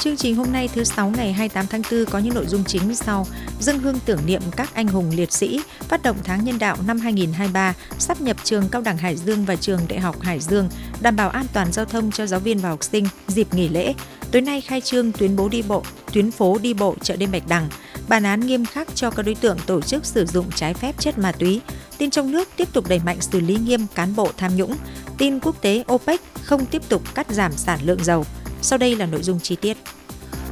Chương trình hôm nay thứ sáu ngày 28 tháng 4 có những nội dung chính sau: dâng hương tưởng niệm các anh hùng liệt sĩ, phát động tháng nhân đạo năm 2023, sắp nhập trường Cao đẳng Hải Dương và trường Đại học Hải Dương, đảm bảo an toàn giao thông cho giáo viên và học sinh dịp nghỉ lễ. Tối nay khai trương tuyến bố đi bộ, tuyến phố đi bộ chợ đêm Bạch Đằng. Bản án nghiêm khắc cho các đối tượng tổ chức sử dụng trái phép chất ma túy. Tin trong nước tiếp tục đẩy mạnh xử lý nghiêm cán bộ tham nhũng. Tin quốc tế OPEC không tiếp tục cắt giảm sản lượng dầu. Sau đây là nội dung chi tiết.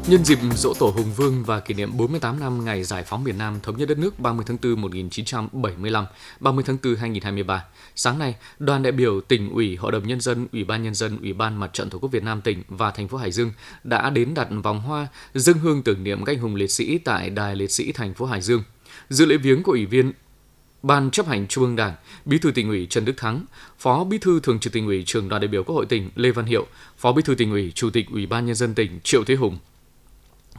Nhân dịp dỗ tổ Hùng Vương và kỷ niệm 48 năm ngày giải phóng miền Nam thống nhất đất nước 30 tháng 4 1975, 30 tháng 4 2023, sáng nay, đoàn đại biểu tỉnh ủy, Hội đồng nhân dân, Ủy ban nhân dân, Ủy ban Mặt trận Tổ quốc Việt Nam tỉnh và thành phố Hải Dương đã đến đặt vòng hoa dâng hương tưởng niệm các anh hùng liệt sĩ tại Đài Liệt sĩ thành phố Hải Dương. Dự lễ viếng của Ủy viên Ban chấp hành Trung ương Đảng, Bí thư tỉnh ủy Trần Đức Thắng, Phó Bí thư Thường trực tỉnh ủy Trường đoàn đại biểu Quốc hội tỉnh Lê Văn Hiệu, Phó Bí thư tỉnh ủy Chủ tịch Ủy ban nhân dân tỉnh Triệu Thế Hùng,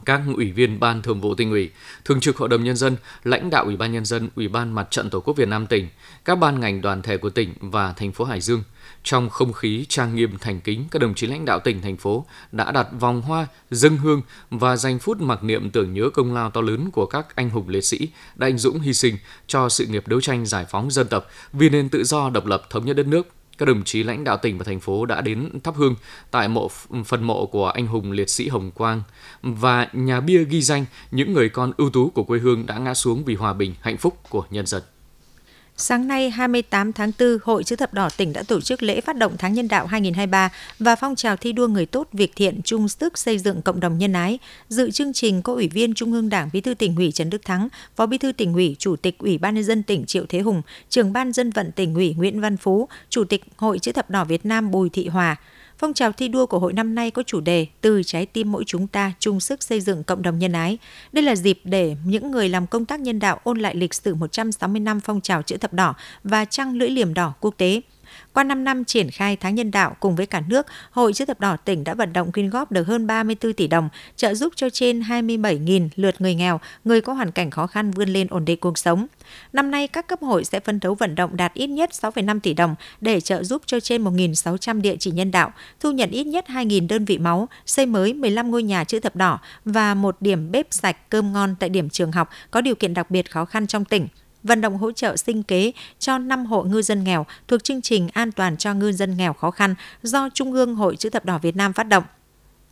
các ủy viên ban thường vụ tỉnh ủy, thường trực hội đồng nhân dân, lãnh đạo ủy ban nhân dân, ủy ban mặt trận tổ quốc Việt Nam tỉnh, các ban ngành đoàn thể của tỉnh và thành phố Hải Dương. Trong không khí trang nghiêm thành kính, các đồng chí lãnh đạo tỉnh, thành phố đã đặt vòng hoa, dâng hương và dành phút mặc niệm tưởng nhớ công lao to lớn của các anh hùng liệt sĩ đã anh dũng hy sinh cho sự nghiệp đấu tranh giải phóng dân tộc vì nền tự do độc lập thống nhất đất nước các đồng chí lãnh đạo tỉnh và thành phố đã đến thắp hương tại mộ phần mộ của anh hùng liệt sĩ Hồng Quang và nhà bia ghi danh những người con ưu tú của quê hương đã ngã xuống vì hòa bình, hạnh phúc của nhân dân. Sáng nay 28 tháng 4, Hội Chữ thập đỏ tỉnh đã tổ chức lễ phát động tháng nhân đạo 2023 và phong trào thi đua người tốt việc thiện chung sức xây dựng cộng đồng nhân ái. Dự chương trình có Ủy viên Trung ương Đảng Bí thư tỉnh ủy Trần Đức Thắng, Phó Bí thư tỉnh ủy, Chủ tịch Ủy ban nhân dân tỉnh Triệu Thế Hùng, Trưởng ban dân vận tỉnh ủy Nguyễn Văn Phú, Chủ tịch Hội Chữ thập đỏ Việt Nam Bùi Thị Hòa. Phong trào thi đua của hội năm nay có chủ đề Từ trái tim mỗi chúng ta chung sức xây dựng cộng đồng nhân ái. Đây là dịp để những người làm công tác nhân đạo ôn lại lịch sử 160 năm phong trào chữ thập đỏ và trăng lưỡi liềm đỏ quốc tế. Qua 5 năm triển khai tháng nhân đạo cùng với cả nước, Hội chữ thập đỏ tỉnh đã vận động quyên góp được hơn 34 tỷ đồng, trợ giúp cho trên 27.000 lượt người nghèo, người có hoàn cảnh khó khăn vươn lên ổn định cuộc sống. Năm nay, các cấp hội sẽ phân đấu vận động đạt ít nhất 6,5 tỷ đồng để trợ giúp cho trên 1.600 địa chỉ nhân đạo, thu nhận ít nhất 2.000 đơn vị máu, xây mới 15 ngôi nhà chữ thập đỏ và một điểm bếp sạch cơm ngon tại điểm trường học có điều kiện đặc biệt khó khăn trong tỉnh vận động hỗ trợ sinh kế cho 5 hộ ngư dân nghèo thuộc chương trình an toàn cho ngư dân nghèo khó khăn do Trung ương Hội Chữ thập đỏ Việt Nam phát động.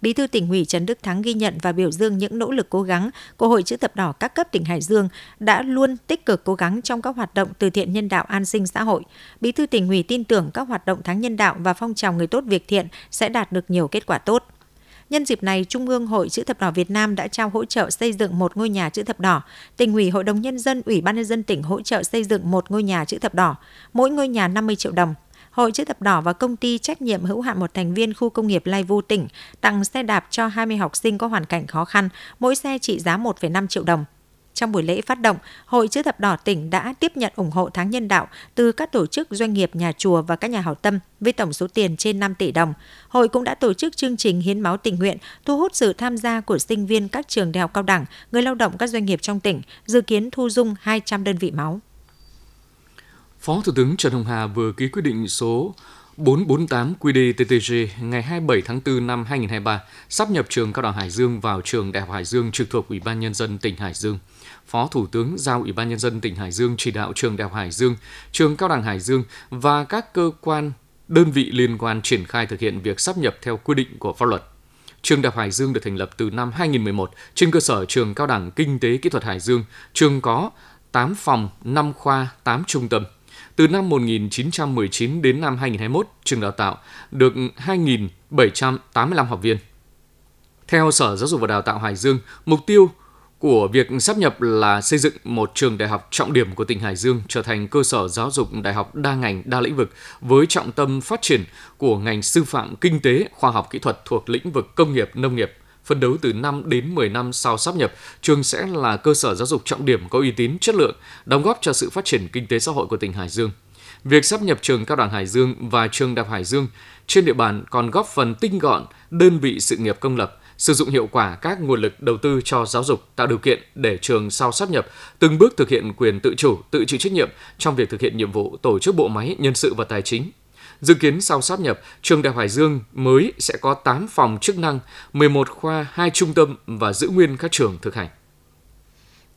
Bí thư tỉnh ủy Trần Đức Thắng ghi nhận và biểu dương những nỗ lực cố gắng của Hội chữ thập đỏ các cấp tỉnh Hải Dương đã luôn tích cực cố gắng trong các hoạt động từ thiện nhân đạo an sinh xã hội. Bí thư tỉnh ủy tin tưởng các hoạt động tháng nhân đạo và phong trào người tốt việc thiện sẽ đạt được nhiều kết quả tốt. Nhân dịp này, Trung ương Hội Chữ thập đỏ Việt Nam đã trao hỗ trợ xây dựng một ngôi nhà chữ thập đỏ. Tỉnh ủy, Hội đồng nhân dân, Ủy ban nhân dân tỉnh hỗ trợ xây dựng một ngôi nhà chữ thập đỏ, mỗi ngôi nhà 50 triệu đồng. Hội chữ thập đỏ và công ty trách nhiệm hữu hạn một thành viên khu công nghiệp Lai Vu tỉnh tặng xe đạp cho 20 học sinh có hoàn cảnh khó khăn, mỗi xe trị giá 1,5 triệu đồng. Trong buổi lễ phát động, Hội Chữ thập đỏ tỉnh đã tiếp nhận ủng hộ tháng nhân đạo từ các tổ chức doanh nghiệp, nhà chùa và các nhà hảo tâm với tổng số tiền trên 5 tỷ đồng. Hội cũng đã tổ chức chương trình hiến máu tình nguyện, thu hút sự tham gia của sinh viên các trường đại học cao đẳng, người lao động các doanh nghiệp trong tỉnh, dự kiến thu dung 200 đơn vị máu. Phó Thủ tướng Trần Hồng Hà vừa ký quyết định số 448 QĐ-TTG ngày 27 tháng 4 năm 2023 sắp nhập trường Cao đẳng Hải Dương vào trường Đại học Hải Dương trực thuộc Ủy ban nhân dân tỉnh Hải Dương. Phó Thủ tướng giao Ủy ban nhân dân tỉnh Hải Dương chỉ đạo trường Đại học Hải Dương, trường Cao đẳng Hải Dương và các cơ quan đơn vị liên quan triển khai thực hiện việc sắp nhập theo quy định của pháp luật. Trường Đại học Hải Dương được thành lập từ năm 2011 trên cơ sở trường Cao đẳng Kinh tế Kỹ thuật Hải Dương. Trường có 8 phòng, 5 khoa, 8 trung tâm. Từ năm 1919 đến năm 2021, trường đào tạo được 2.785 học viên. Theo Sở Giáo dục và Đào tạo Hải Dương, mục tiêu của việc sắp nhập là xây dựng một trường đại học trọng điểm của tỉnh Hải Dương trở thành cơ sở giáo dục đại học đa ngành, đa lĩnh vực với trọng tâm phát triển của ngành sư phạm, kinh tế, khoa học kỹ thuật thuộc lĩnh vực công nghiệp, nông nghiệp. Phân đấu từ 5 đến 10 năm sau sắp nhập, trường sẽ là cơ sở giáo dục trọng điểm có uy tín, chất lượng, đóng góp cho sự phát triển kinh tế xã hội của tỉnh Hải Dương. Việc sắp nhập trường Cao đẳng Hải Dương và trường Đại học Hải Dương trên địa bàn còn góp phần tinh gọn đơn vị sự nghiệp công lập, sử dụng hiệu quả các nguồn lực đầu tư cho giáo dục, tạo điều kiện để trường sau sắp nhập từng bước thực hiện quyền tự chủ, tự chịu trách nhiệm trong việc thực hiện nhiệm vụ tổ chức bộ máy, nhân sự và tài chính. Dự kiến sau sáp nhập, trường Đại học Hải Dương mới sẽ có 8 phòng chức năng, 11 khoa, 2 trung tâm và giữ nguyên các trường thực hành.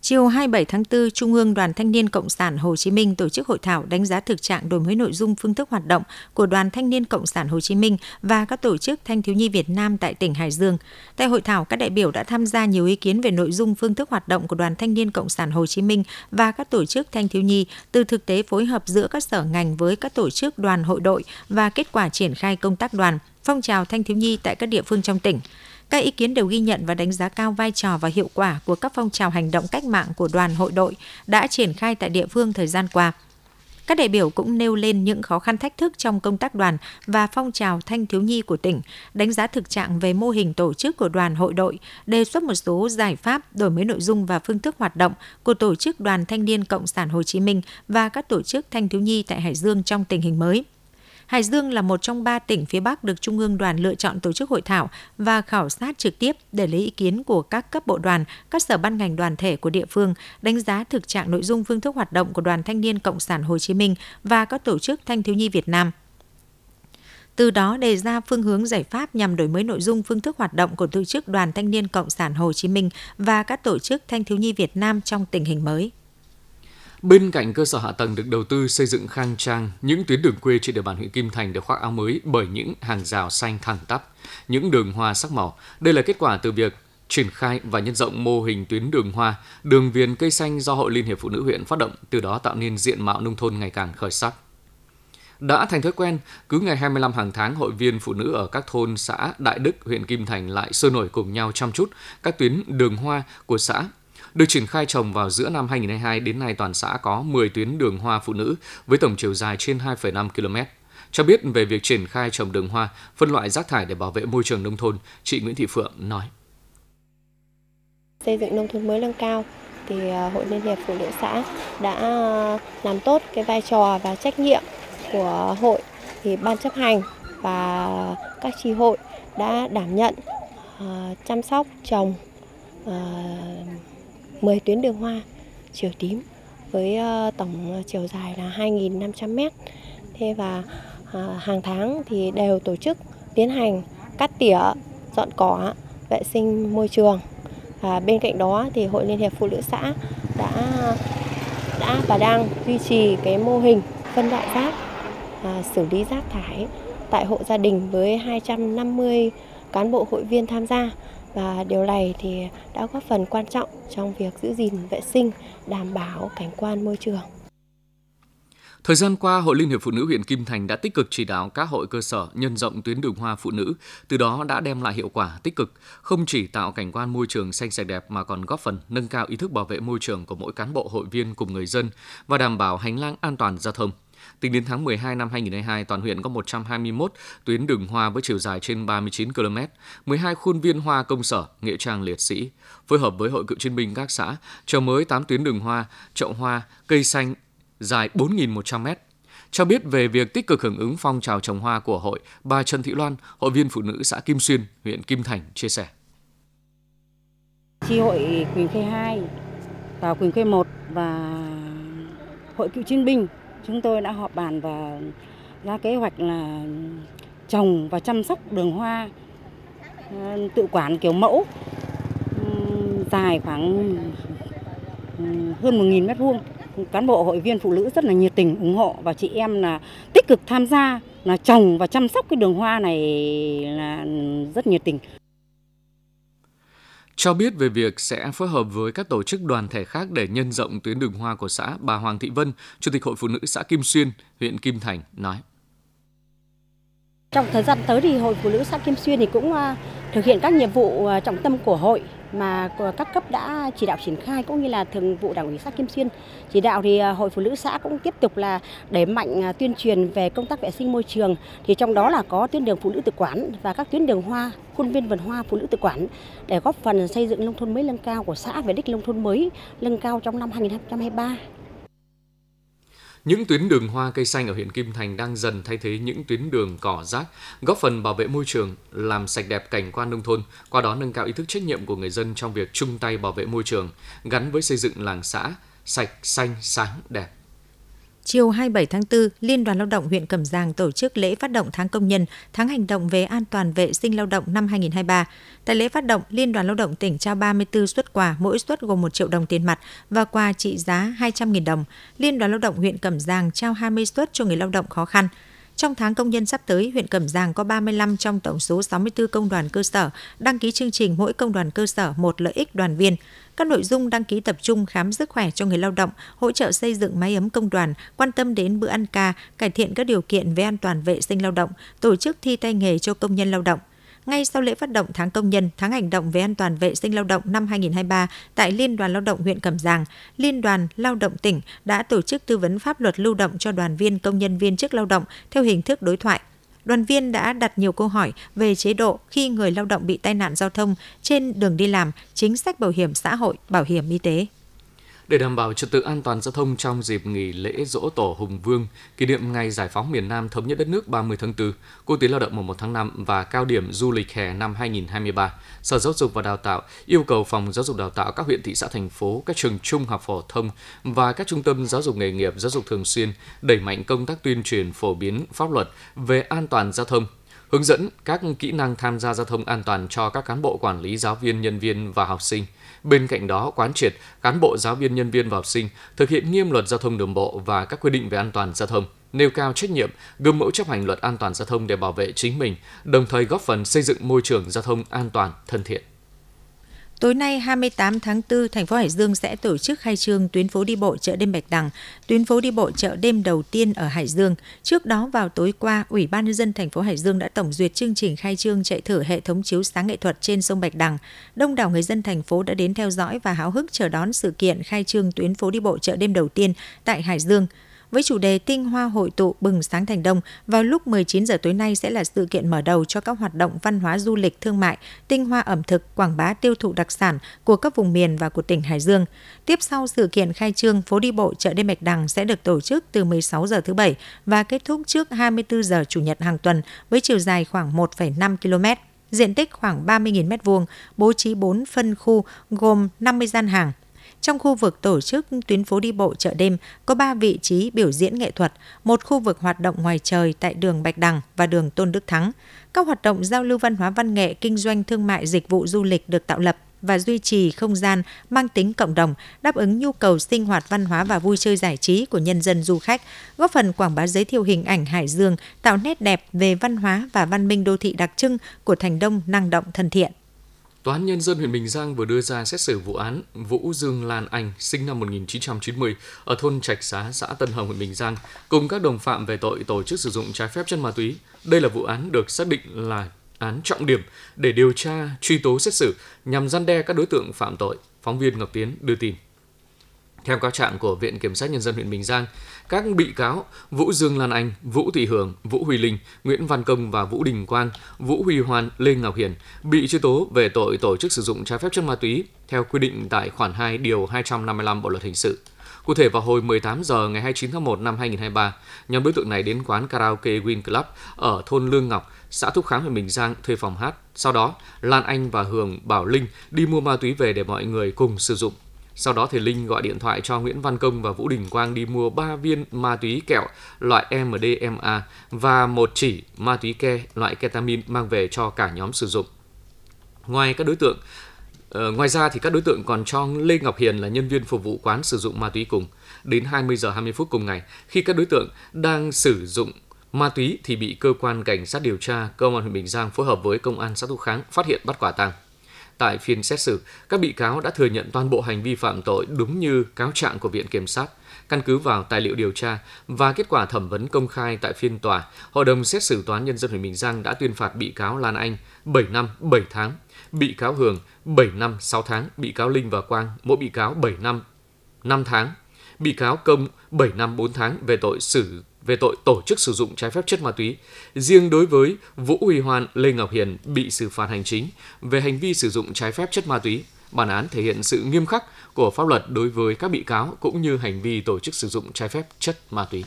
Chiều 27 tháng 4, Trung ương Đoàn Thanh niên Cộng sản Hồ Chí Minh tổ chức hội thảo đánh giá thực trạng đổi mới nội dung phương thức hoạt động của Đoàn Thanh niên Cộng sản Hồ Chí Minh và các tổ chức thanh thiếu nhi Việt Nam tại tỉnh Hải Dương. Tại hội thảo, các đại biểu đã tham gia nhiều ý kiến về nội dung phương thức hoạt động của Đoàn Thanh niên Cộng sản Hồ Chí Minh và các tổ chức thanh thiếu nhi từ thực tế phối hợp giữa các sở ngành với các tổ chức đoàn hội đội và kết quả triển khai công tác đoàn, phong trào thanh thiếu nhi tại các địa phương trong tỉnh. Các ý kiến đều ghi nhận và đánh giá cao vai trò và hiệu quả của các phong trào hành động cách mạng của đoàn hội đội đã triển khai tại địa phương thời gian qua. Các đại biểu cũng nêu lên những khó khăn thách thức trong công tác đoàn và phong trào thanh thiếu nhi của tỉnh, đánh giá thực trạng về mô hình tổ chức của đoàn hội đội, đề xuất một số giải pháp đổi mới nội dung và phương thức hoạt động của tổ chức Đoàn Thanh niên Cộng sản Hồ Chí Minh và các tổ chức thanh thiếu nhi tại Hải Dương trong tình hình mới. Hải Dương là một trong ba tỉnh phía Bắc được Trung ương đoàn lựa chọn tổ chức hội thảo và khảo sát trực tiếp để lấy ý kiến của các cấp bộ đoàn, các sở ban ngành đoàn thể của địa phương, đánh giá thực trạng nội dung phương thức hoạt động của Đoàn Thanh niên Cộng sản Hồ Chí Minh và các tổ chức thanh thiếu nhi Việt Nam từ đó đề ra phương hướng giải pháp nhằm đổi mới nội dung phương thức hoạt động của tổ chức Đoàn Thanh niên Cộng sản Hồ Chí Minh và các tổ chức thanh thiếu nhi Việt Nam trong tình hình mới. Bên cạnh cơ sở hạ tầng được đầu tư xây dựng khang trang, những tuyến đường quê trên địa bàn huyện Kim Thành được khoác áo mới bởi những hàng rào xanh thẳng tắp, những đường hoa sắc màu. Đây là kết quả từ việc triển khai và nhân rộng mô hình tuyến đường hoa, đường viền cây xanh do Hội Liên hiệp Phụ nữ huyện phát động, từ đó tạo nên diện mạo nông thôn ngày càng khởi sắc. Đã thành thói quen, cứ ngày 25 hàng tháng, hội viên phụ nữ ở các thôn xã Đại Đức, huyện Kim Thành lại sôi nổi cùng nhau chăm chút các tuyến đường hoa của xã được triển khai trồng vào giữa năm 2022 đến nay toàn xã có 10 tuyến đường hoa phụ nữ với tổng chiều dài trên 2,5 km. Cho biết về việc triển khai trồng đường hoa, phân loại rác thải để bảo vệ môi trường nông thôn, chị Nguyễn Thị Phượng nói. Xây dựng nông thôn mới nâng cao thì à, Hội Liên hiệp Phụ nữ xã đã à, làm tốt cái vai trò và trách nhiệm của hội thì ban chấp hành và các tri hội đã đảm nhận uh, chăm sóc trồng uh, 10 tuyến đường hoa chiều tím với ờ, tổng chiều dài là 2.500 m. Thế và ờ, hàng tháng thì đều tổ chức tiến hành cắt tỉa, dọn cỏ, vệ sinh môi trường. Và bên cạnh đó thì Hội Liên hiệp Phụ nữ xã đã đã và đang duy trì cái mô hình phân loại rác, à, xử lý rác thải tại hộ gia đình với 250 cán bộ hội viên tham gia và điều này thì đã góp phần quan trọng trong việc giữ gìn vệ sinh, đảm bảo cảnh quan môi trường. Thời gian qua, Hội Liên hiệp Phụ nữ huyện Kim Thành đã tích cực chỉ đạo các hội cơ sở nhân rộng tuyến đường hoa phụ nữ, từ đó đã đem lại hiệu quả tích cực, không chỉ tạo cảnh quan môi trường xanh sạch đẹp mà còn góp phần nâng cao ý thức bảo vệ môi trường của mỗi cán bộ hội viên cùng người dân và đảm bảo hành lang an toàn giao thông. Tính đến tháng 12 năm 2022, toàn huyện có 121 tuyến đường hoa với chiều dài trên 39 km, 12 khuôn viên hoa công sở, nghĩa trang liệt sĩ. Phối hợp với Hội cựu chiến binh các xã, trồng mới 8 tuyến đường hoa, chậu hoa, cây xanh dài 4.100 m. Cho biết về việc tích cực hưởng ứng phong trào trồng hoa của hội, bà Trần Thị Loan, hội viên phụ nữ xã Kim Xuyên, huyện Kim Thành chia sẻ. Chi hội Quỳnh Khê 2 và Quỳnh Khê 1 và hội cựu chiến binh chúng tôi đã họp bàn và ra kế hoạch là trồng và chăm sóc đường hoa ờ, tự quản kiểu mẫu dài khoảng hơn 1.000 mét vuông. Cán bộ hội viên phụ nữ rất là nhiệt tình, ủng hộ và chị em là tích cực tham gia, là trồng và chăm sóc cái đường hoa này là rất nhiệt tình cho biết về việc sẽ phối hợp với các tổ chức đoàn thể khác để nhân rộng tuyến đường hoa của xã, bà Hoàng Thị Vân, Chủ tịch Hội Phụ nữ xã Kim Xuyên, huyện Kim Thành nói. Trong thời gian tới thì Hội Phụ nữ xã Kim Xuyên thì cũng à, thực hiện các nhiệm vụ à, trọng tâm của hội mà các cấp đã chỉ đạo triển khai cũng như là thường vụ đảng ủy xã Kim Xuyên chỉ đạo thì à, hội phụ nữ xã cũng tiếp tục là đẩy mạnh à, tuyên truyền về công tác vệ sinh môi trường thì trong đó là có tuyến đường phụ nữ tự quản và các tuyến đường hoa, khuôn viên vườn hoa phụ nữ tự quản để góp phần xây dựng nông thôn mới nâng cao của xã về đích nông thôn mới nâng cao trong năm 2023. Những tuyến đường hoa cây xanh ở huyện Kim Thành đang dần thay thế những tuyến đường cỏ rác, góp phần bảo vệ môi trường, làm sạch đẹp cảnh quan nông thôn, qua đó nâng cao ý thức trách nhiệm của người dân trong việc chung tay bảo vệ môi trường, gắn với xây dựng làng xã sạch, xanh, sáng, đẹp. Chiều 27 tháng 4, Liên đoàn Lao động huyện Cẩm Giàng tổ chức lễ phát động tháng công nhân, tháng hành động về an toàn vệ sinh lao động năm 2023. Tại lễ phát động, Liên đoàn Lao động tỉnh trao 34 suất quà, mỗi suất gồm 1 triệu đồng tiền mặt và quà trị giá 200.000 đồng. Liên đoàn Lao động huyện Cẩm Giàng trao 20 suất cho người lao động khó khăn. Trong tháng công nhân sắp tới, huyện Cẩm Giàng có 35 trong tổng số 64 công đoàn cơ sở đăng ký chương trình mỗi công đoàn cơ sở một lợi ích đoàn viên. Các nội dung đăng ký tập trung khám sức khỏe cho người lao động, hỗ trợ xây dựng máy ấm công đoàn, quan tâm đến bữa ăn ca, cải thiện các điều kiện về an toàn vệ sinh lao động, tổ chức thi tay nghề cho công nhân lao động ngay sau lễ phát động tháng công nhân, tháng hành động về an toàn vệ sinh lao động năm 2023 tại Liên đoàn Lao động huyện Cẩm Giàng, Liên đoàn Lao động tỉnh đã tổ chức tư vấn pháp luật lưu động cho đoàn viên công nhân viên chức lao động theo hình thức đối thoại. Đoàn viên đã đặt nhiều câu hỏi về chế độ khi người lao động bị tai nạn giao thông trên đường đi làm, chính sách bảo hiểm xã hội, bảo hiểm y tế. Để đảm bảo trật tự an toàn giao thông trong dịp nghỉ lễ Dỗ Tổ Hùng Vương, kỷ niệm ngày giải phóng miền Nam thống nhất đất nước 30 tháng 4, Quốc tế Lao động mùng 1 tháng 5 và cao điểm du lịch hè năm 2023, Sở Giáo dục và Đào tạo yêu cầu Phòng Giáo dục Đào tạo các huyện thị xã thành phố, các trường trung học phổ thông và các trung tâm giáo dục nghề nghiệp, giáo dục thường xuyên đẩy mạnh công tác tuyên truyền phổ biến pháp luật về an toàn giao thông, hướng dẫn các kỹ năng tham gia giao thông an toàn cho các cán bộ quản lý, giáo viên, nhân viên và học sinh – Bên cạnh đó, quán triệt cán bộ giáo viên nhân viên và học sinh thực hiện nghiêm luật giao thông đường bộ và các quy định về an toàn giao thông, nêu cao trách nhiệm, gương mẫu chấp hành luật an toàn giao thông để bảo vệ chính mình, đồng thời góp phần xây dựng môi trường giao thông an toàn, thân thiện. Tối nay 28 tháng 4, thành phố Hải Dương sẽ tổ chức khai trương tuyến phố đi bộ chợ đêm Bạch Đằng, tuyến phố đi bộ chợ đêm đầu tiên ở Hải Dương. Trước đó vào tối qua, Ủy ban nhân dân thành phố Hải Dương đã tổng duyệt chương trình khai trương chạy thử hệ thống chiếu sáng nghệ thuật trên sông Bạch Đằng. Đông đảo người dân thành phố đã đến theo dõi và háo hức chờ đón sự kiện khai trương tuyến phố đi bộ chợ đêm đầu tiên tại Hải Dương với chủ đề Tinh hoa hội tụ bừng sáng thành đông vào lúc 19 giờ tối nay sẽ là sự kiện mở đầu cho các hoạt động văn hóa du lịch thương mại, tinh hoa ẩm thực, quảng bá tiêu thụ đặc sản của các vùng miền và của tỉnh Hải Dương. Tiếp sau sự kiện khai trương, phố đi bộ chợ đêm Bạch Đằng sẽ được tổ chức từ 16 giờ thứ bảy và kết thúc trước 24 giờ chủ nhật hàng tuần với chiều dài khoảng 1,5 km diện tích khoảng 30.000 m2, bố trí 4 phân khu gồm 50 gian hàng, trong khu vực tổ chức tuyến phố đi bộ chợ đêm có 3 vị trí biểu diễn nghệ thuật, một khu vực hoạt động ngoài trời tại đường Bạch Đằng và đường Tôn Đức Thắng. Các hoạt động giao lưu văn hóa văn nghệ, kinh doanh thương mại dịch vụ du lịch được tạo lập và duy trì không gian mang tính cộng đồng, đáp ứng nhu cầu sinh hoạt văn hóa và vui chơi giải trí của nhân dân du khách, góp phần quảng bá giới thiệu hình ảnh Hải Dương, tạo nét đẹp về văn hóa và văn minh đô thị đặc trưng của thành đông năng động thân thiện. Tòa án Nhân dân huyện Bình Giang vừa đưa ra xét xử vụ án Vũ Dương Lan Anh, sinh năm 1990, ở thôn Trạch Xá, xã Tân Hồng, huyện Bình Giang, cùng các đồng phạm về tội tổ chức sử dụng trái phép chân ma túy. Đây là vụ án được xác định là án trọng điểm để điều tra, truy tố xét xử nhằm gian đe các đối tượng phạm tội. Phóng viên Ngọc Tiến đưa tin. Theo cáo trạng của Viện Kiểm sát Nhân dân huyện Bình Giang, các bị cáo Vũ Dương Lan Anh, Vũ Thị Hưởng, Vũ Huy Linh, Nguyễn Văn Công và Vũ Đình Quang, Vũ Huy Hoan, Lê Ngọc Hiển bị truy tố về tội tổ chức sử dụng trái phép chất ma túy theo quy định tại khoản 2 điều 255 Bộ luật hình sự. Cụ thể vào hồi 18 giờ ngày 29 tháng 1 năm 2023, nhóm đối tượng này đến quán karaoke Win Club ở thôn Lương Ngọc, xã Thúc Kháng huyện Bình Giang thuê phòng hát. Sau đó, Lan Anh và Hường bảo Linh đi mua ma túy về để mọi người cùng sử dụng. Sau đó thì Linh gọi điện thoại cho Nguyễn Văn Công và Vũ Đình Quang đi mua 3 viên ma túy kẹo loại MDMA và một chỉ ma túy ke loại ketamin mang về cho cả nhóm sử dụng. Ngoài các đối tượng ờ, ngoài ra thì các đối tượng còn cho Lê Ngọc Hiền là nhân viên phục vụ quán sử dụng ma túy cùng. Đến 20 giờ 20 phút cùng ngày, khi các đối tượng đang sử dụng ma túy thì bị cơ quan cảnh sát điều tra công an huyện Bình Giang phối hợp với công an xã thu Kháng phát hiện bắt quả tang. Tại phiên xét xử, các bị cáo đã thừa nhận toàn bộ hành vi phạm tội đúng như cáo trạng của Viện Kiểm sát. Căn cứ vào tài liệu điều tra và kết quả thẩm vấn công khai tại phiên tòa, Hội đồng xét xử Toán Nhân dân huyện Bình Giang đã tuyên phạt bị cáo Lan Anh 7 năm 7 tháng, bị cáo Hường 7 năm 6 tháng, bị cáo Linh và Quang mỗi bị cáo 7 năm 5 tháng, bị cáo Công 7 năm 4 tháng về tội xử về tội tổ chức sử dụng trái phép chất ma túy. Riêng đối với Vũ Huy Hoan, Lê Ngọc Hiền bị xử phạt hành chính về hành vi sử dụng trái phép chất ma túy. Bản án thể hiện sự nghiêm khắc của pháp luật đối với các bị cáo cũng như hành vi tổ chức sử dụng trái phép chất ma túy.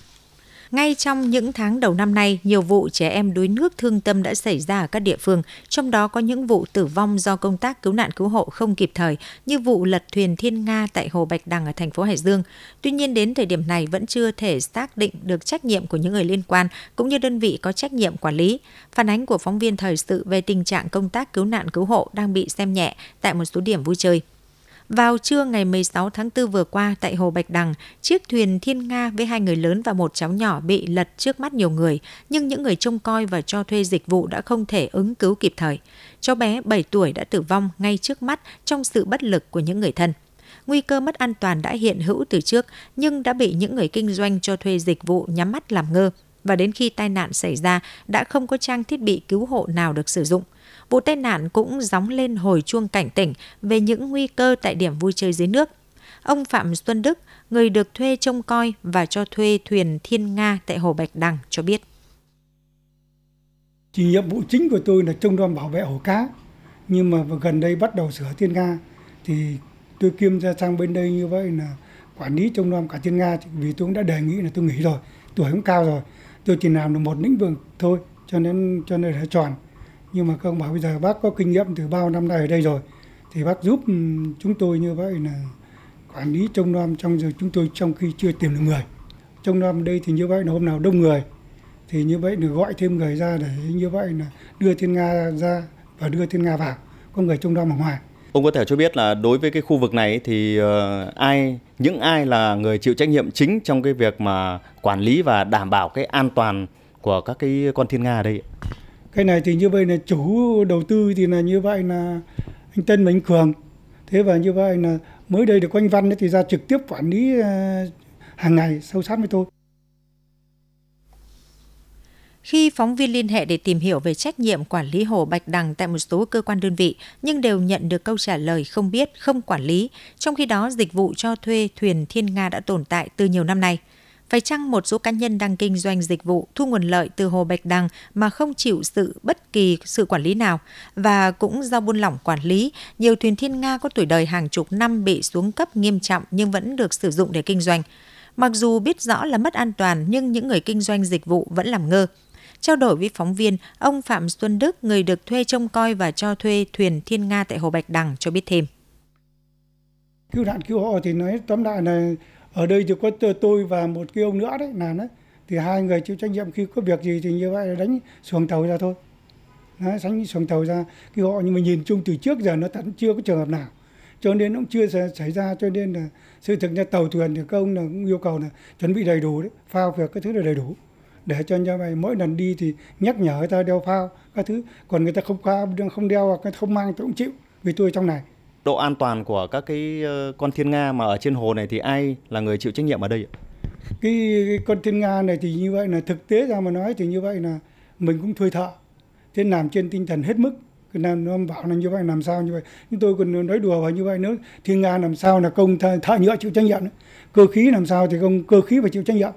Ngay trong những tháng đầu năm nay, nhiều vụ trẻ em đuối nước thương tâm đã xảy ra ở các địa phương, trong đó có những vụ tử vong do công tác cứu nạn cứu hộ không kịp thời, như vụ lật thuyền Thiên Nga tại Hồ Bạch Đằng ở thành phố Hải Dương. Tuy nhiên đến thời điểm này vẫn chưa thể xác định được trách nhiệm của những người liên quan cũng như đơn vị có trách nhiệm quản lý. Phản ánh của phóng viên thời sự về tình trạng công tác cứu nạn cứu hộ đang bị xem nhẹ tại một số điểm vui chơi. Vào trưa ngày 16 tháng 4 vừa qua tại Hồ Bạch Đằng, chiếc thuyền Thiên Nga với hai người lớn và một cháu nhỏ bị lật trước mắt nhiều người, nhưng những người trông coi và cho thuê dịch vụ đã không thể ứng cứu kịp thời. Cháu bé 7 tuổi đã tử vong ngay trước mắt trong sự bất lực của những người thân. Nguy cơ mất an toàn đã hiện hữu từ trước, nhưng đã bị những người kinh doanh cho thuê dịch vụ nhắm mắt làm ngơ, và đến khi tai nạn xảy ra đã không có trang thiết bị cứu hộ nào được sử dụng – Vụ tai nạn cũng gióng lên hồi chuông cảnh tỉnh về những nguy cơ tại điểm vui chơi dưới nước. Ông Phạm Xuân Đức, người được thuê trông coi và cho thuê thuyền Thiên Nga tại Hồ Bạch Đằng cho biết. Chỉ nhiệm vụ chính của tôi là trông nom bảo vệ hồ cá. Nhưng mà gần đây bắt đầu sửa Thiên Nga thì tôi kiêm ra sang bên đây như vậy là quản lý trông nom cả Thiên Nga vì tôi cũng đã đề nghị là tôi nghỉ rồi, tuổi cũng cao rồi. Tôi chỉ làm được một lĩnh vực thôi cho nên cho nên là tròn nhưng mà các ông bảo bây giờ bác có kinh nghiệm từ bao năm nay ở đây rồi thì bác giúp ừ, chúng tôi như vậy là quản lý trông nom trong giờ chúng tôi trong khi chưa tìm được người trông nom đây thì như vậy là hôm nào đông người thì như vậy là gọi thêm người ra để như vậy là đưa thiên nga ra và đưa thiên nga vào có người trông nom ở ngoài Ông có thể cho biết là đối với cái khu vực này thì uh, ai những ai là người chịu trách nhiệm chính trong cái việc mà quản lý và đảm bảo cái an toàn của các cái con thiên nga ở đây? Cái này thì như vậy là chủ đầu tư thì là như vậy là anh Tân và anh Cường. Thế và như vậy là mới đây được anh Văn thì ra trực tiếp quản lý ờ, hàng ngày sâu sát với tôi. Khi phóng viên liên hệ để tìm hiểu về trách nhiệm quản lý hồ Bạch Đằng tại một số cơ quan đơn vị, nhưng đều nhận được câu trả lời không biết, không quản lý, trong khi đó dịch vụ cho thuê thuyền Thiên Nga đã tồn tại từ nhiều năm nay. Phải chăng một số cá nhân đang kinh doanh dịch vụ thu nguồn lợi từ Hồ Bạch Đằng mà không chịu sự bất kỳ sự quản lý nào và cũng do buôn lỏng quản lý, nhiều thuyền thiên Nga có tuổi đời hàng chục năm bị xuống cấp nghiêm trọng nhưng vẫn được sử dụng để kinh doanh. Mặc dù biết rõ là mất an toàn nhưng những người kinh doanh dịch vụ vẫn làm ngơ. Trao đổi với phóng viên, ông Phạm Xuân Đức, người được thuê trông coi và cho thuê thuyền Thiên Nga tại Hồ Bạch Đằng cho biết thêm. Cứu nạn cứu hộ thì nói tóm lại là ở đây thì có tôi và một cái ông nữa đấy là đấy thì hai người chịu trách nhiệm khi có việc gì thì như vậy là đánh xuồng tàu ra thôi. Đấy, đánh xuồng tàu ra. Cái họ nhưng mà nhìn chung từ trước giờ nó vẫn chưa có trường hợp nào. Cho nên nó cũng chưa xảy ra cho nên là sự thực ra tàu thuyền thì công là cũng yêu cầu là chuẩn bị đầy đủ đấy phao việc cái thứ là đầy đủ. Để cho như vậy mỗi lần đi thì nhắc nhở người ta đeo phao các thứ. Còn người ta không qua không đeo hoặc không mang tôi cũng chịu vì tôi trong này độ an toàn của các cái ờ, con thiên nga mà ở trên hồ này thì ai là người chịu trách nhiệm ở đây ạ? Cái, cái con thiên nga này thì như vậy là thực tế ra mà nói thì như vậy là mình cũng thuê thợ. Thế làm trên tinh thần hết mức. Làm nó bảo là như vậy làm sao như vậy? Nhưng tôi còn nói đùa và như vậy nữa. Thiên nga làm sao là công thợ, thợ nhựa chịu trách nhiệm cơ khí làm sao thì công cơ khí phải chịu trách nhiệm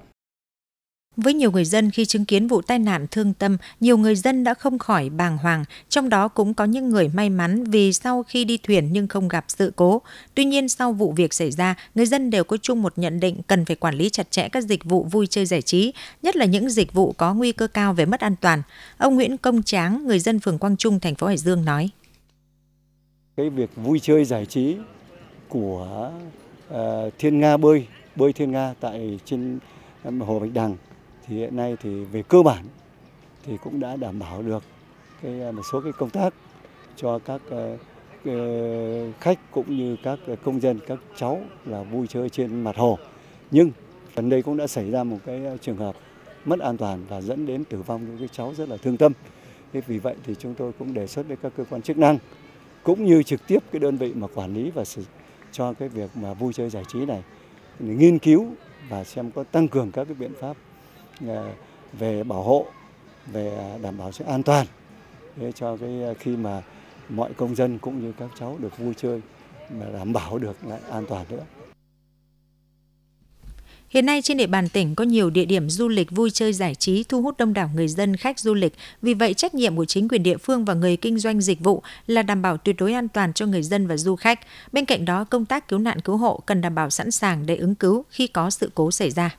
với nhiều người dân khi chứng kiến vụ tai nạn thương tâm, nhiều người dân đã không khỏi bàng hoàng, trong đó cũng có những người may mắn vì sau khi đi thuyền nhưng không gặp sự cố. Tuy nhiên sau vụ việc xảy ra, người dân đều có chung một nhận định cần phải quản lý chặt chẽ các dịch vụ vui chơi giải trí, nhất là những dịch vụ có nguy cơ cao về mất an toàn. Ông Nguyễn Công Tráng, người dân phường Quang Trung, thành phố Hải Dương nói: Cái việc vui chơi giải trí của uh, Thiên Nga bơi, bơi Thiên Nga tại trên ờ, Hồ Bạch Đằng thì hiện nay thì về cơ bản thì cũng đã đảm bảo được cái à, một số cái công tác cho các ờ, khách cũng như các công dân, các cháu là vui chơi trên mặt hồ. Nhưng gần đây cũng đã xảy ra một cái à, trường hợp mất an toàn và dẫn đến tử vong những cái cháu rất là thương tâm. Thế vì vậy thì chúng tôi cũng đề xuất với các cơ quan chức năng cũng như trực tiếp cái đơn vị mà quản lý và sử cho cái việc mà vui chơi giải trí này nghiên cứu và xem có tăng cường các cái biện pháp Ờ, về bảo hộ, về à, đảm bảo sự an toàn để cho cái à, khi mà mọi công dân cũng như các cháu được vui chơi mà đảm bảo được lại an toàn nữa. Hiện nay trên địa bàn tỉnh có nhiều địa điểm du lịch vui chơi giải trí thu hút đông đảo người dân, khách du lịch. Vì vậy, trách nhiệm của chính quyền địa phương và người kinh doanh dịch vụ là đảm bảo tuyệt đối an toàn cho người dân và du khách. Bên cạnh đó, công tác cứu nạn cứu hộ cần đảm bảo sẵn sàng để ứng cứu khi có sự cố xảy ra.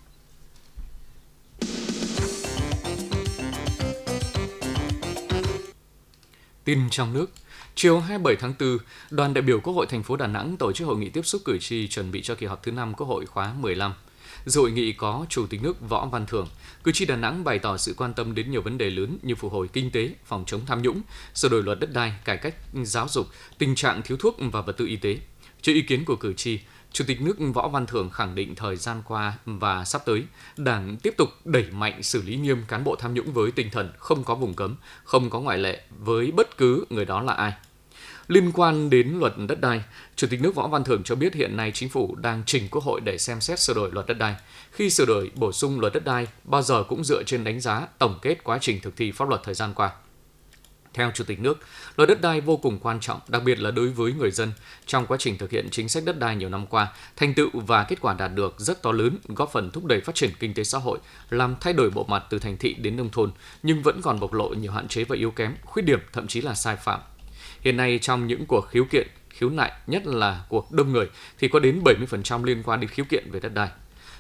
Tin trong nước, Chiều 27 tháng 4, đoàn đại biểu Quốc hội thành phố Đà Nẵng tổ chức hội nghị tiếp xúc cử tri chuẩn bị cho kỳ họp thứ 5 Quốc hội khóa 15. Dự hội nghị có Chủ tịch nước Võ Văn Thưởng. Cử tri Đà Nẵng bày tỏ sự quan tâm đến nhiều vấn đề lớn như phục hồi kinh tế, phòng chống tham nhũng, sửa đổi luật đất đai, cải cách giáo dục, tình trạng thiếu thuốc và vật tư y tế. Trước ý kiến của cử tri, Chủ tịch nước Võ Văn Thưởng khẳng định thời gian qua và sắp tới, Đảng tiếp tục đẩy mạnh xử lý nghiêm cán bộ tham nhũng với tinh thần không có vùng cấm, không có ngoại lệ với bất cứ người đó là ai. Liên quan đến luật đất đai, Chủ tịch nước Võ Văn Thưởng cho biết hiện nay chính phủ đang trình Quốc hội để xem xét sửa đổi luật đất đai. Khi sửa đổi bổ sung luật đất đai, bao giờ cũng dựa trên đánh giá tổng kết quá trình thực thi pháp luật thời gian qua. Theo Chủ tịch nước, luật đất đai vô cùng quan trọng, đặc biệt là đối với người dân. Trong quá trình thực hiện chính sách đất đai nhiều năm qua, thành tựu và kết quả đạt được rất to lớn, góp phần thúc đẩy phát triển kinh tế xã hội, làm thay đổi bộ mặt từ thành thị đến nông thôn, nhưng vẫn còn bộc lộ nhiều hạn chế và yếu kém, khuyết điểm, thậm chí là sai phạm. Hiện nay trong những cuộc khiếu kiện, khiếu nại, nhất là cuộc đông người, thì có đến 70% liên quan đến khiếu kiện về đất đai.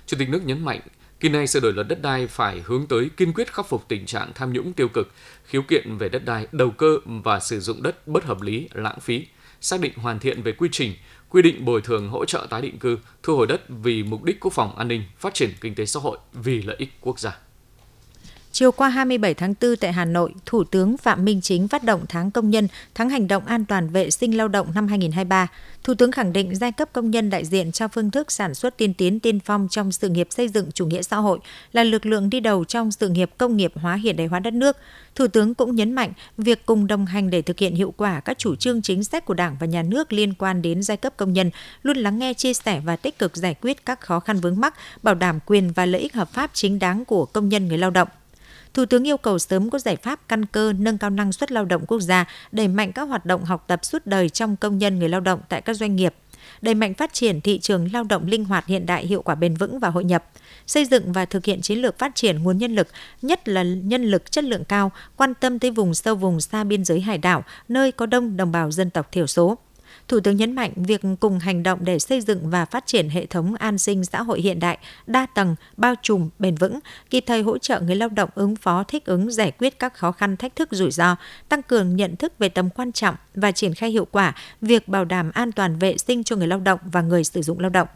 Chủ tịch nước nhấn mạnh, Kỳ này sửa đổi luật đất đai phải hướng tới kiên quyết khắc phục tình trạng tham nhũng tiêu cực, khiếu kiện về đất đai, đầu cơ và sử dụng đất bất hợp lý, lãng phí, xác định hoàn thiện về quy trình, quy định bồi thường hỗ trợ tái định cư, thu hồi đất vì mục đích quốc phòng an ninh, phát triển kinh tế xã hội vì lợi ích quốc gia. Chiều qua 27 tháng 4 tại Hà Nội, Thủ tướng Phạm Minh Chính phát động tháng công nhân, tháng hành động an toàn vệ sinh lao động năm 2023. Thủ tướng khẳng định giai cấp công nhân đại diện cho phương thức sản xuất tiên tiến tiên phong trong sự nghiệp xây dựng chủ nghĩa xã hội là lực lượng đi đầu trong sự nghiệp công nghiệp hóa hiện đại hóa đất nước. Thủ tướng cũng nhấn mạnh việc cùng đồng hành để thực hiện hiệu quả các chủ trương chính sách của Đảng và Nhà nước liên quan đến giai cấp công nhân, luôn lắng nghe chia sẻ và tích cực giải quyết các khó khăn vướng mắc, bảo đảm quyền và lợi ích hợp pháp chính đáng của công nhân người lao động. Thủ tướng yêu cầu sớm có giải pháp căn cơ nâng cao năng suất lao động quốc gia, đẩy mạnh các hoạt động học tập suốt đời trong công nhân người lao động tại các doanh nghiệp, đẩy mạnh phát triển thị trường lao động linh hoạt hiện đại hiệu quả bền vững và hội nhập, xây dựng và thực hiện chiến lược phát triển nguồn nhân lực, nhất là nhân lực chất lượng cao, quan tâm tới vùng sâu vùng xa biên giới hải đảo, nơi có đông đồng bào dân tộc thiểu số. Thủ tướng nhấn mạnh việc cùng hành động để xây dựng và phát triển hệ thống an sinh xã hội hiện đại, đa tầng, bao trùm, bền vững, kịp thời hỗ trợ người lao động ứng phó thích ứng giải quyết các khó khăn thách thức rủi ro, tăng cường nhận thức về tầm quan trọng và triển khai hiệu quả việc bảo đảm an toàn vệ sinh cho người lao động và người sử dụng lao động.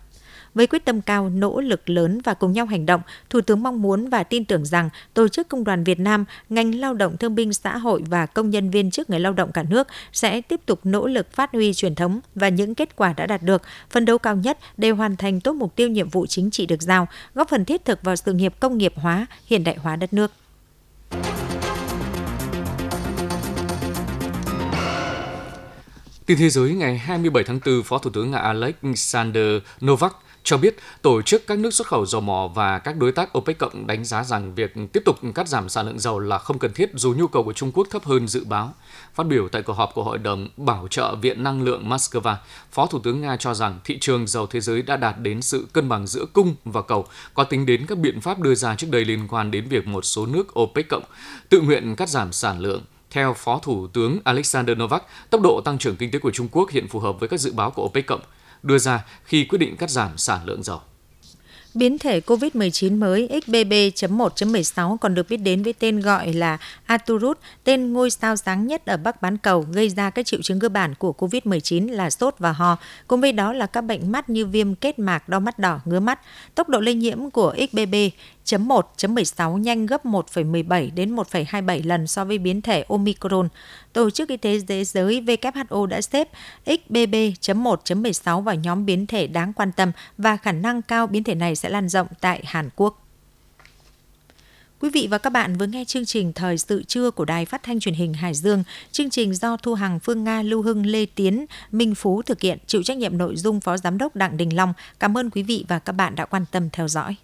Với quyết tâm cao, nỗ lực lớn và cùng nhau hành động, Thủ tướng mong muốn và tin tưởng rằng Tổ chức Công đoàn Việt Nam, ngành lao động thương binh xã hội và công nhân viên chức người lao động cả nước sẽ tiếp tục nỗ lực phát huy truyền thống và những kết quả đã đạt được, phân đấu cao nhất để hoàn thành tốt mục tiêu nhiệm vụ chính trị được giao, góp phần thiết thực vào sự nghiệp công nghiệp hóa, hiện đại hóa đất nước. Tin thế giới ngày 27 tháng 4, Phó Thủ tướng Nga Alexander Novak cho biết tổ chức các nước xuất khẩu dầu mỏ và các đối tác OPEC cộng đánh giá rằng việc tiếp tục cắt giảm sản lượng dầu là không cần thiết dù nhu cầu của Trung Quốc thấp hơn dự báo. Phát biểu tại cuộc họp của Hội đồng Bảo trợ Viện Năng lượng Moscow, Phó Thủ tướng Nga cho rằng thị trường dầu thế giới đã đạt đến sự cân bằng giữa cung và cầu, có tính đến các biện pháp đưa ra trước đây liên quan đến việc một số nước OPEC cộng tự nguyện cắt giảm sản lượng theo Phó Thủ tướng Alexander Novak, tốc độ tăng trưởng kinh tế của Trung Quốc hiện phù hợp với các dự báo của OPEC cộng đưa ra khi quyết định cắt giảm sản lượng dầu. Biến thể COVID-19 mới XBB.1.16 còn được biết đến với tên gọi là Arturus, tên ngôi sao sáng nhất ở Bắc bán cầu, gây ra các triệu chứng cơ bản của COVID-19 là sốt và ho, cùng với đó là các bệnh mắt như viêm kết mạc, đau mắt đỏ, ngứa mắt. Tốc độ lây nhiễm của XBB 1.16 nhanh gấp 1,17 đến 1,27 lần so với biến thể Omicron. Tổ chức Y tế Thế giới WHO đã xếp XBB.1.16 vào nhóm biến thể đáng quan tâm và khả năng cao biến thể này sẽ lan rộng tại Hàn Quốc. Quý vị và các bạn vừa nghe chương trình Thời sự trưa của Đài Phát thanh Truyền hình Hải Dương. Chương trình do Thu Hằng, Phương Nga, Lưu Hưng, Lê Tiến, Minh Phú thực hiện, chịu trách nhiệm nội dung Phó Giám đốc Đặng Đình Long. Cảm ơn quý vị và các bạn đã quan tâm theo dõi.